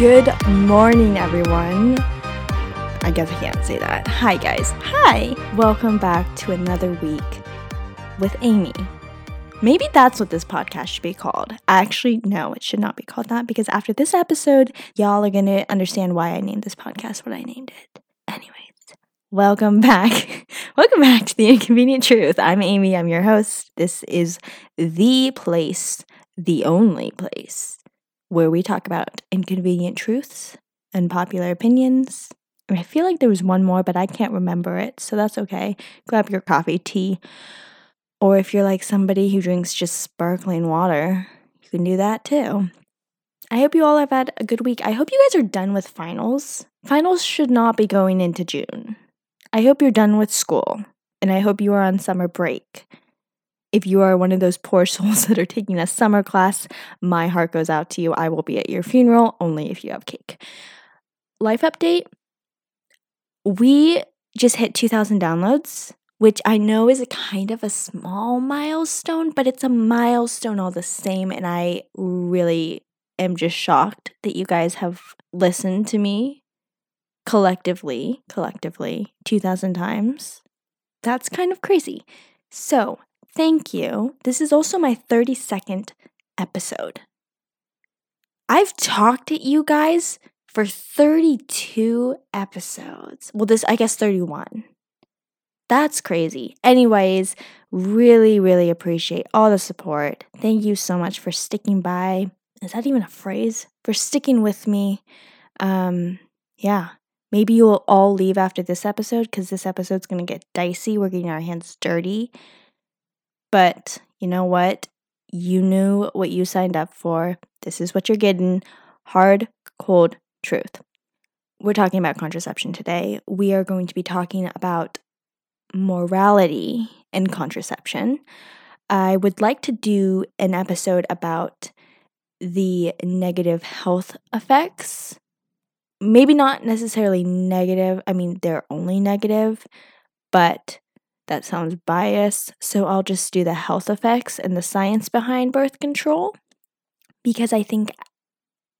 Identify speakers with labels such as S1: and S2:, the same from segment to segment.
S1: Good morning, everyone. I guess I can't say that. Hi, guys. Hi. Welcome back to another week with Amy. Maybe that's what this podcast should be called. Actually, no, it should not be called that because after this episode, y'all are going to understand why I named this podcast what I named it. Anyways, welcome back. welcome back to The Inconvenient Truth. I'm Amy, I'm your host. This is the place, the only place where we talk about inconvenient truths and popular opinions. I feel like there was one more, but I can't remember it, so that's okay. Grab your coffee, tea, or if you're like somebody who drinks just sparkling water, you can do that too. I hope you all have had a good week. I hope you guys are done with finals. Finals should not be going into June. I hope you're done with school, and I hope you are on summer break. If you are one of those poor souls that are taking a summer class, my heart goes out to you. I will be at your funeral only if you have cake. Life update we just hit 2,000 downloads, which I know is a kind of a small milestone, but it's a milestone all the same. And I really am just shocked that you guys have listened to me collectively, collectively, 2,000 times. That's kind of crazy. So, thank you. This is also my 32nd episode. I've talked at you guys for 32 episodes. Well, this, I guess, 31. That's crazy. Anyways, really, really appreciate all the support. Thank you so much for sticking by. Is that even a phrase? For sticking with me. Um, yeah. Maybe you will all leave after this episode because this episode's going to get dicey. We're getting our hands dirty. But you know what? You knew what you signed up for. This is what you're getting hard, cold truth. We're talking about contraception today. We are going to be talking about morality and contraception. I would like to do an episode about the negative health effects. Maybe not necessarily negative, I mean, they're only negative, but that sounds biased. So I'll just do the health effects and the science behind birth control because I think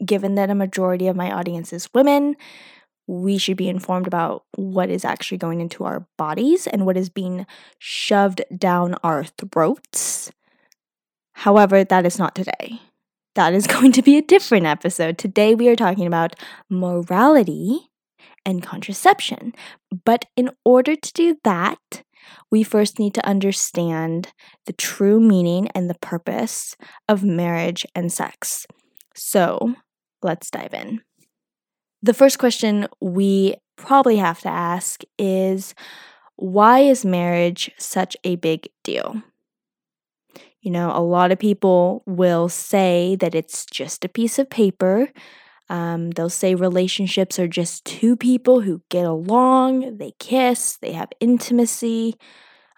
S1: given that a majority of my audience is women, we should be informed about what is actually going into our bodies and what is being shoved down our throats. However, that is not today. That is going to be a different episode. Today, we are talking about morality and contraception. But in order to do that, we first need to understand the true meaning and the purpose of marriage and sex. So, let's dive in. The first question we probably have to ask is why is marriage such a big deal? You know, a lot of people will say that it's just a piece of paper. Um, they'll say relationships are just two people who get along, they kiss, they have intimacy.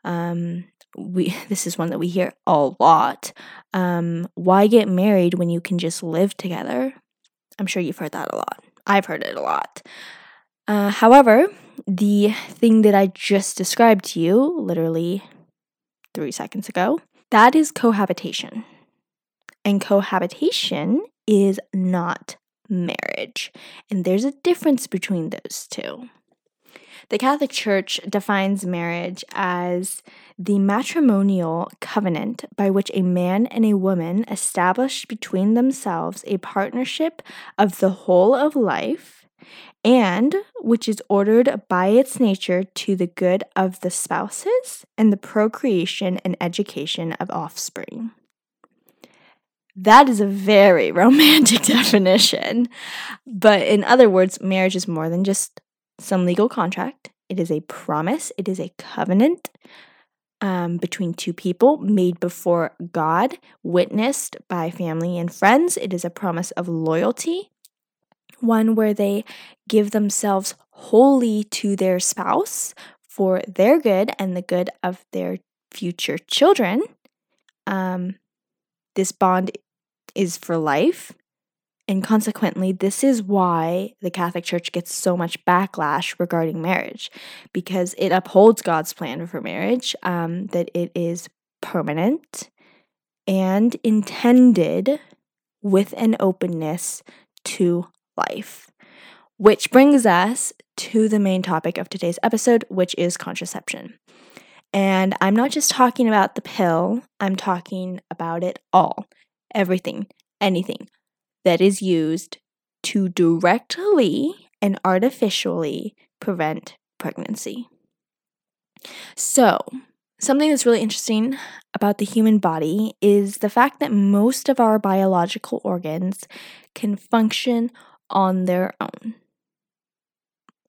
S1: Um, we this is one that we hear a lot. Um, why get married when you can just live together? I'm sure you've heard that a lot. I've heard it a lot. Uh, however, the thing that I just described to you, literally three seconds ago, that is cohabitation. And cohabitation is not marriage. And there's a difference between those two. The Catholic Church defines marriage as the matrimonial covenant by which a man and a woman establish between themselves a partnership of the whole of life and which is ordered by its nature to the good of the spouses and the procreation and education of offspring. That is a very romantic definition. But in other words, marriage is more than just some legal contract. It is a promise, it is a covenant um, between two people made before God, witnessed by family and friends. It is a promise of loyalty, one where they give themselves wholly to their spouse for their good and the good of their future children. Um, this bond is for life. And consequently, this is why the Catholic Church gets so much backlash regarding marriage, because it upholds God's plan for marriage, um, that it is permanent and intended with an openness to life. Which brings us to the main topic of today's episode, which is contraception. And I'm not just talking about the pill, I'm talking about it all. Everything, anything that is used to directly and artificially prevent pregnancy. So, something that's really interesting about the human body is the fact that most of our biological organs can function on their own.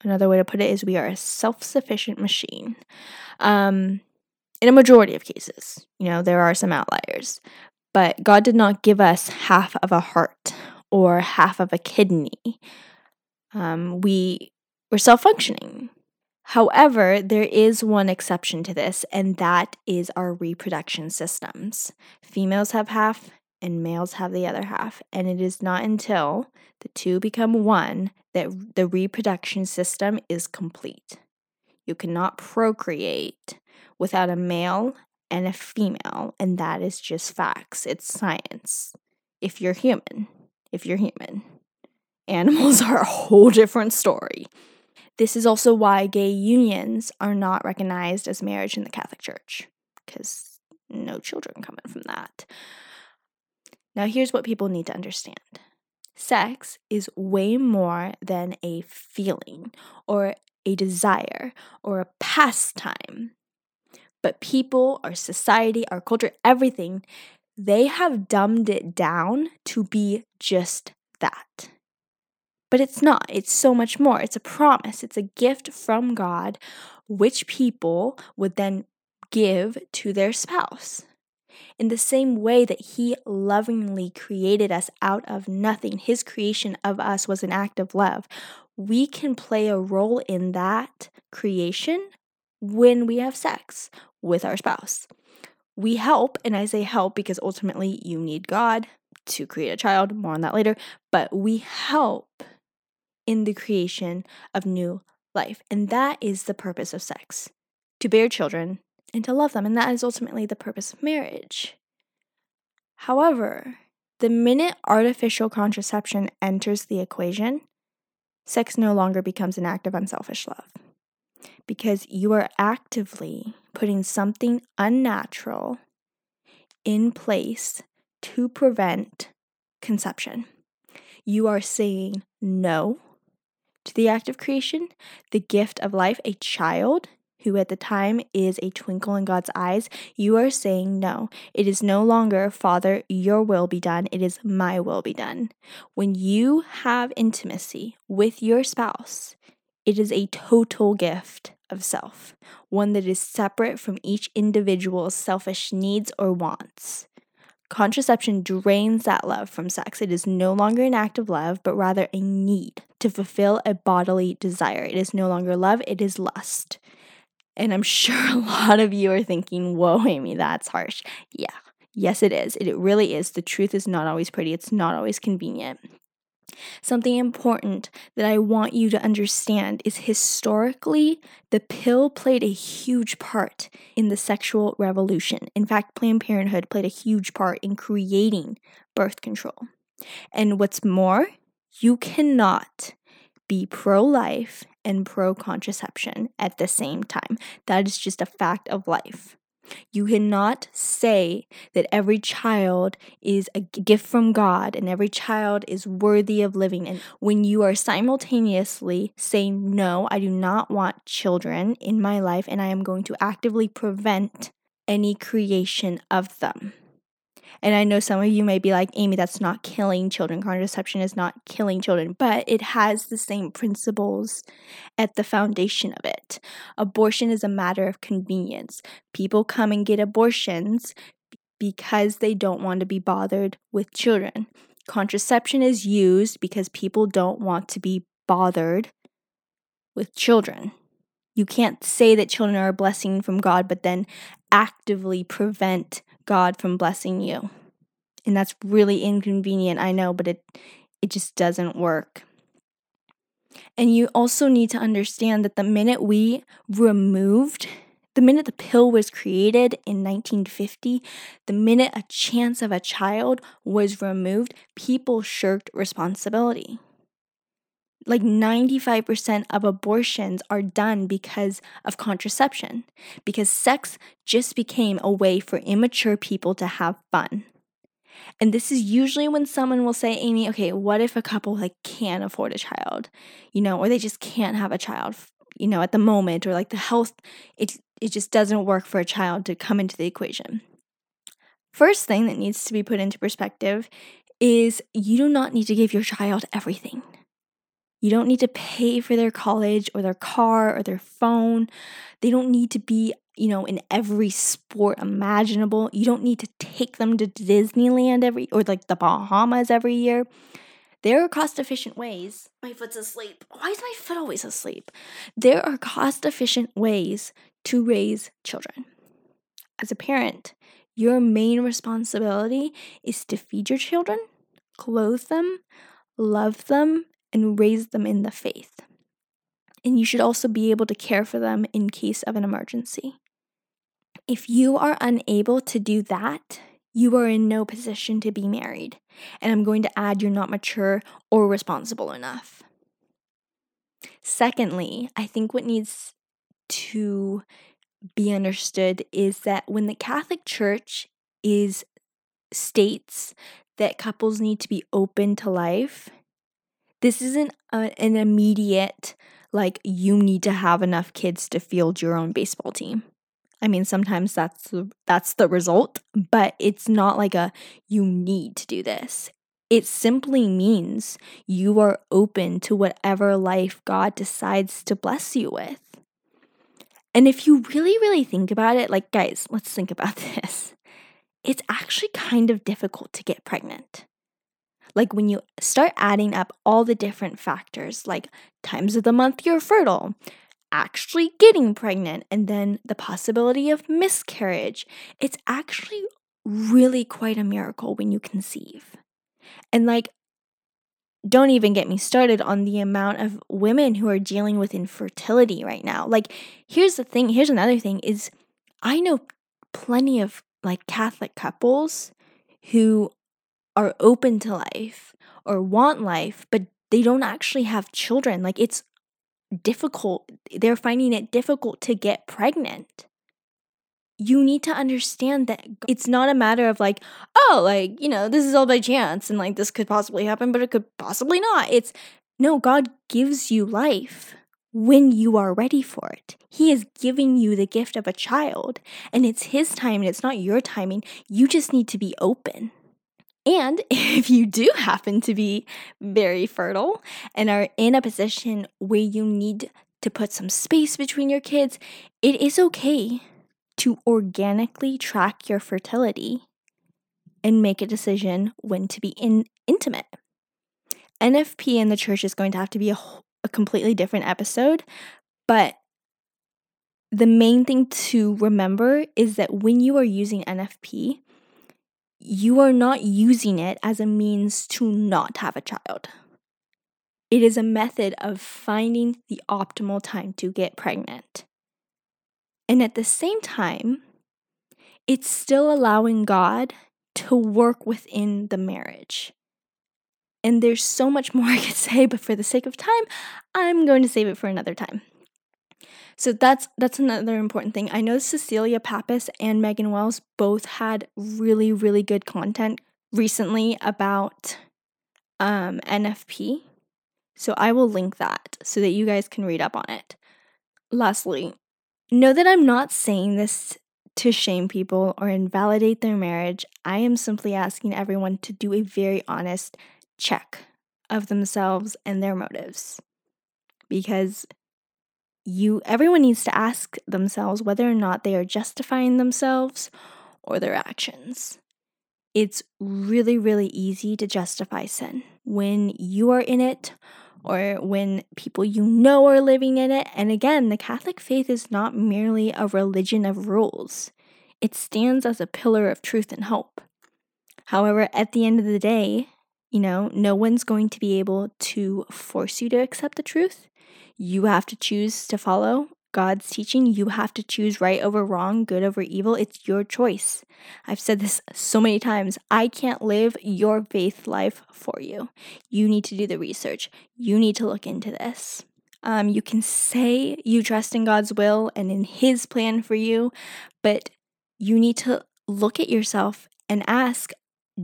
S1: Another way to put it is we are a self sufficient machine. Um, in a majority of cases, you know, there are some outliers, but God did not give us half of a heart or half of a kidney. Um, we were self functioning. However, there is one exception to this, and that is our reproduction systems. Females have half, and males have the other half. And it is not until the two become one that the reproduction system is complete. You cannot procreate without a male and a female, and that is just facts. It's science. If you're human, if you're human, animals are a whole different story. This is also why gay unions are not recognized as marriage in the Catholic Church, because no children coming from that. Now, here's what people need to understand sex is way more than a feeling or a desire or a pastime. But people, our society, our culture, everything, they have dumbed it down to be just that. But it's not. It's so much more. It's a promise, it's a gift from God, which people would then give to their spouse. In the same way that He lovingly created us out of nothing, His creation of us was an act of love. We can play a role in that creation when we have sex with our spouse. We help, and I say help because ultimately you need God to create a child, more on that later, but we help in the creation of new life. And that is the purpose of sex to bear children and to love them. And that is ultimately the purpose of marriage. However, the minute artificial contraception enters the equation, sex no longer becomes an act of unselfish love because you are actively putting something unnatural in place to prevent conception. You are saying no to the act of creation, the gift of life, a child who at the time is a twinkle in God's eyes, you are saying no. It is no longer, Father, your will be done. It is my will be done. When you have intimacy with your spouse, it is a total gift of self, one that is separate from each individual's selfish needs or wants. Contraception drains that love from sex. It is no longer an act of love, but rather a need to fulfill a bodily desire. It is no longer love, it is lust. And I'm sure a lot of you are thinking, whoa, Amy, that's harsh. Yeah, yes, it is. It really is. The truth is not always pretty, it's not always convenient. Something important that I want you to understand is historically, the pill played a huge part in the sexual revolution. In fact, Planned Parenthood played a huge part in creating birth control. And what's more, you cannot be pro life and pro contraception at the same time. That is just a fact of life. You cannot say that every child is a gift from God and every child is worthy of living. And when you are simultaneously saying, No, I do not want children in my life, and I am going to actively prevent any creation of them. And I know some of you may be like, Amy, that's not killing children. Contraception is not killing children, but it has the same principles at the foundation of it. Abortion is a matter of convenience. People come and get abortions because they don't want to be bothered with children. Contraception is used because people don't want to be bothered with children. You can't say that children are a blessing from God, but then actively prevent God from blessing you. And that's really inconvenient, I know, but it it just doesn't work. And you also need to understand that the minute we removed the minute the pill was created in 1950, the minute a chance of a child was removed, people shirked responsibility. Like 95% of abortions are done because of contraception, because sex just became a way for immature people to have fun. And this is usually when someone will say, Amy, okay, what if a couple like can't afford a child, you know, or they just can't have a child, you know, at the moment, or like the health, it, it just doesn't work for a child to come into the equation. First thing that needs to be put into perspective is you do not need to give your child everything. You don't need to pay for their college or their car or their phone. They don't need to be, you know, in every sport imaginable. You don't need to take them to Disneyland every or like the Bahamas every year. There are cost efficient ways. My foot's asleep. Why is my foot always asleep? There are cost efficient ways to raise children. As a parent, your main responsibility is to feed your children, clothe them, love them, and raise them in the faith. And you should also be able to care for them in case of an emergency. If you are unable to do that, you are in no position to be married. And I'm going to add you're not mature or responsible enough. Secondly, I think what needs to be understood is that when the Catholic Church is states that couples need to be open to life, this isn't a, an immediate, like, you need to have enough kids to field your own baseball team. I mean, sometimes that's that's the result, but it's not like a you need to do this. It simply means you are open to whatever life God decides to bless you with. And if you really, really think about it, like, guys, let's think about this. It's actually kind of difficult to get pregnant. Like when you start adding up all the different factors, like times of the month you're fertile, actually getting pregnant, and then the possibility of miscarriage, it's actually really quite a miracle when you conceive. And like, don't even get me started on the amount of women who are dealing with infertility right now. Like, here's the thing, here's another thing is I know plenty of like Catholic couples who are open to life or want life, but they don't actually have children. Like it's difficult. They're finding it difficult to get pregnant. You need to understand that it's not a matter of like, oh, like, you know, this is all by chance and like this could possibly happen, but it could possibly not. It's no, God gives you life when you are ready for it. He is giving you the gift of a child, and it's His time and it's not your timing. You just need to be open. And if you do happen to be very fertile and are in a position where you need to put some space between your kids, it is okay to organically track your fertility and make a decision when to be in intimate. NFP in the church is going to have to be a, a completely different episode, but the main thing to remember is that when you are using NFP, you are not using it as a means to not have a child. It is a method of finding the optimal time to get pregnant. And at the same time, it's still allowing God to work within the marriage. And there's so much more I could say, but for the sake of time, I'm going to save it for another time. So that's that's another important thing. I know Cecilia Pappas and Megan Wells both had really really good content recently about um, NFP. So I will link that so that you guys can read up on it. Lastly, know that I'm not saying this to shame people or invalidate their marriage. I am simply asking everyone to do a very honest check of themselves and their motives. Because you everyone needs to ask themselves whether or not they are justifying themselves or their actions. It's really, really easy to justify sin when you are in it or when people you know are living in it. And again, the Catholic faith is not merely a religion of rules, it stands as a pillar of truth and hope. However, at the end of the day, you know, no one's going to be able to force you to accept the truth you have to choose to follow God's teaching, you have to choose right over wrong, good over evil. It's your choice. I've said this so many times. I can't live your faith life for you. You need to do the research, you need to look into this. Um, you can say you trust in God's will and in His plan for you, but you need to look at yourself and ask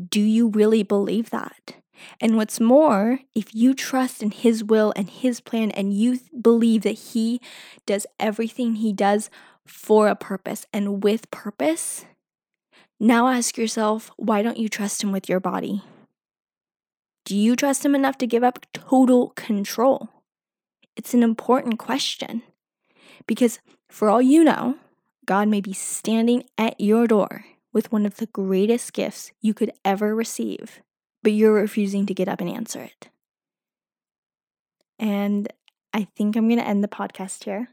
S1: do you really believe that? And what's more, if you trust in His will and His plan and you believe that He does everything He does for a purpose and with purpose, now ask yourself why don't you trust Him with your body? Do you trust Him enough to give up total control? It's an important question because, for all you know, God may be standing at your door with one of the greatest gifts you could ever receive, but you're refusing to get up and answer it. And I think I'm going to end the podcast here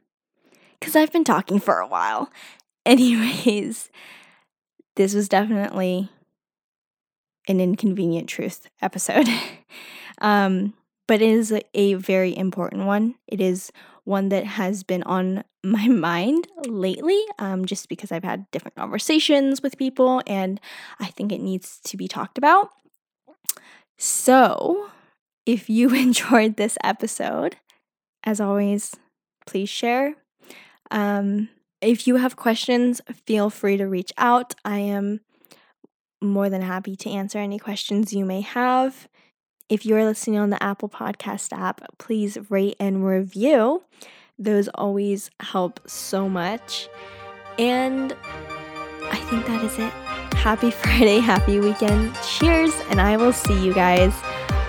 S1: because I've been talking for a while. Anyways, this was definitely an inconvenient truth episode. um, but it is a, a very important one. It is one that has been on my mind lately, um, just because I've had different conversations with people and I think it needs to be talked about. So, if you enjoyed this episode, as always, please share. Um, if you have questions, feel free to reach out. I am more than happy to answer any questions you may have. If you're listening on the Apple Podcast app, please rate and review. Those always help so much. And I think that is it. Happy Friday, happy weekend. Cheers, and I will see you guys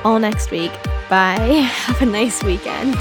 S1: all next week. Bye. Have a nice weekend.